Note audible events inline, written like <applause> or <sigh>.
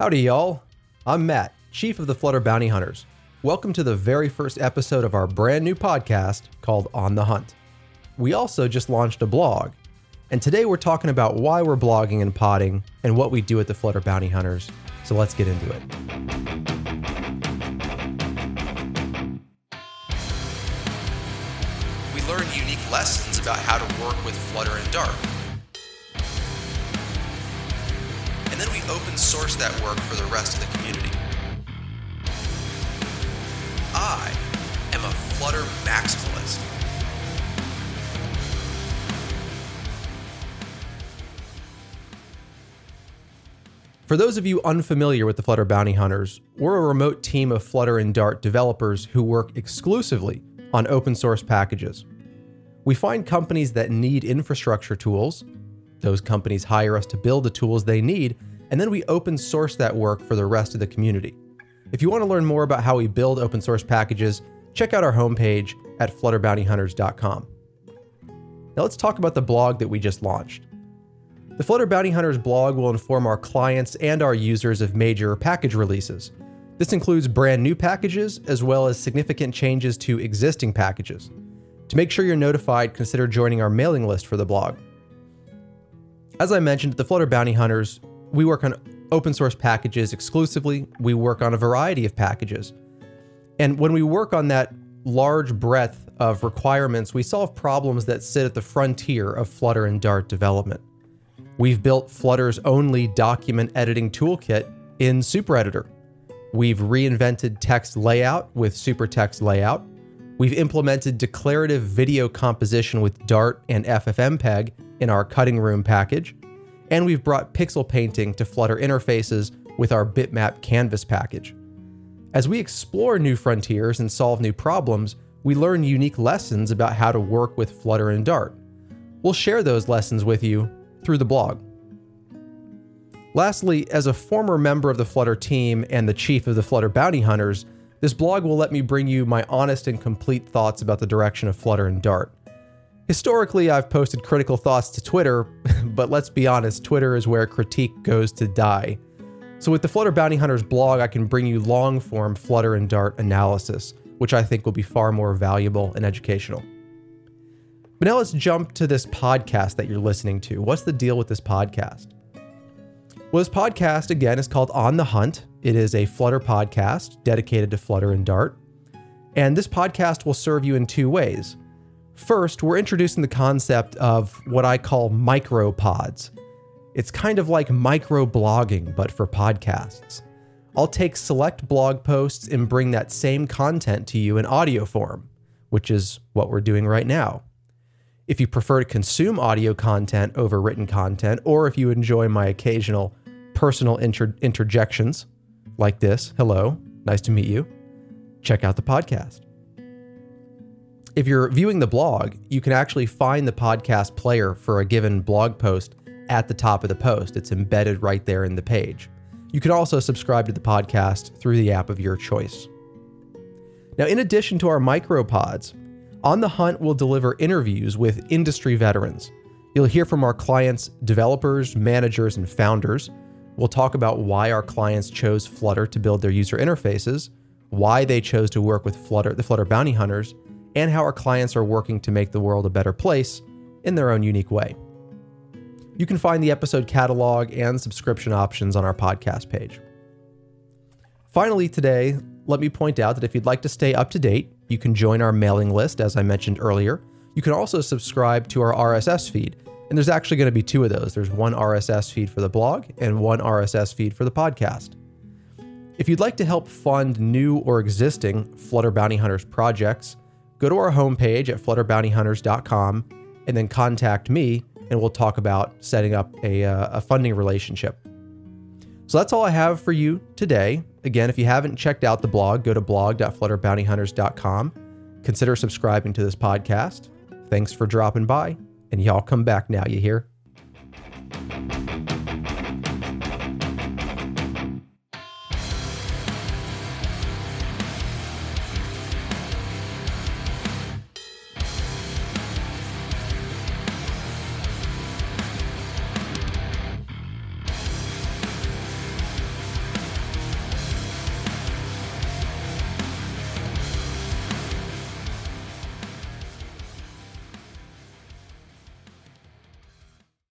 Howdy, y'all. I'm Matt, Chief of the Flutter Bounty Hunters. Welcome to the very first episode of our brand new podcast called On the Hunt. We also just launched a blog, and today we're talking about why we're blogging and potting and what we do at the Flutter Bounty Hunters. So let's get into it. We learn unique lessons about how to work with Flutter and Dart. And then we open source that work for the rest of the community. I am a Flutter maximalist. For those of you unfamiliar with the Flutter Bounty Hunters, we're a remote team of Flutter and Dart developers who work exclusively on open source packages. We find companies that need infrastructure tools. Those companies hire us to build the tools they need, and then we open source that work for the rest of the community. If you want to learn more about how we build open source packages, check out our homepage at flutterbountyhunters.com. Now let's talk about the blog that we just launched. The Flutter Bounty Hunters blog will inform our clients and our users of major package releases. This includes brand new packages as well as significant changes to existing packages. To make sure you're notified, consider joining our mailing list for the blog. As I mentioned, the Flutter Bounty Hunters, we work on open source packages exclusively. We work on a variety of packages. And when we work on that large breadth of requirements, we solve problems that sit at the frontier of Flutter and Dart development. We've built Flutter's only document editing toolkit in SuperEditor. We've reinvented text layout with SuperText Layout. We've implemented declarative video composition with Dart and FFmpeg in our cutting room package. And we've brought pixel painting to Flutter interfaces with our bitmap canvas package. As we explore new frontiers and solve new problems, we learn unique lessons about how to work with Flutter and Dart. We'll share those lessons with you through the blog. Lastly, as a former member of the Flutter team and the chief of the Flutter Bounty Hunters, this blog will let me bring you my honest and complete thoughts about the direction of Flutter and Dart. Historically, I've posted critical thoughts to Twitter, <laughs> but let's be honest, Twitter is where critique goes to die. So, with the Flutter Bounty Hunters blog, I can bring you long form Flutter and Dart analysis, which I think will be far more valuable and educational. But now let's jump to this podcast that you're listening to. What's the deal with this podcast? Well, this podcast, again, is called On the Hunt. It is a Flutter podcast dedicated to Flutter and Dart. And this podcast will serve you in two ways. First, we're introducing the concept of what I call micropods. It's kind of like micro blogging, but for podcasts. I'll take select blog posts and bring that same content to you in audio form, which is what we're doing right now. If you prefer to consume audio content over written content, or if you enjoy my occasional personal inter- interjections like this, hello, nice to meet you, check out the podcast. If you're viewing the blog, you can actually find the podcast player for a given blog post at the top of the post. It's embedded right there in the page. You can also subscribe to the podcast through the app of your choice. Now, in addition to our micropods, on the Hunt will deliver interviews with industry veterans. You'll hear from our clients' developers, managers, and founders. We'll talk about why our clients chose Flutter to build their user interfaces, why they chose to work with Flutter, the Flutter Bounty Hunters, and how our clients are working to make the world a better place in their own unique way. You can find the episode catalog and subscription options on our podcast page. Finally, today, let me point out that if you'd like to stay up to date, you can join our mailing list, as I mentioned earlier. You can also subscribe to our RSS feed. And there's actually going to be two of those there's one RSS feed for the blog and one RSS feed for the podcast. If you'd like to help fund new or existing Flutter Bounty Hunters projects, go to our homepage at flutterbountyhunters.com and then contact me, and we'll talk about setting up a, uh, a funding relationship. So that's all I have for you today. Again, if you haven't checked out the blog, go to blog.flutterbountyhunters.com. Consider subscribing to this podcast. Thanks for dropping by, and y'all come back now, you hear?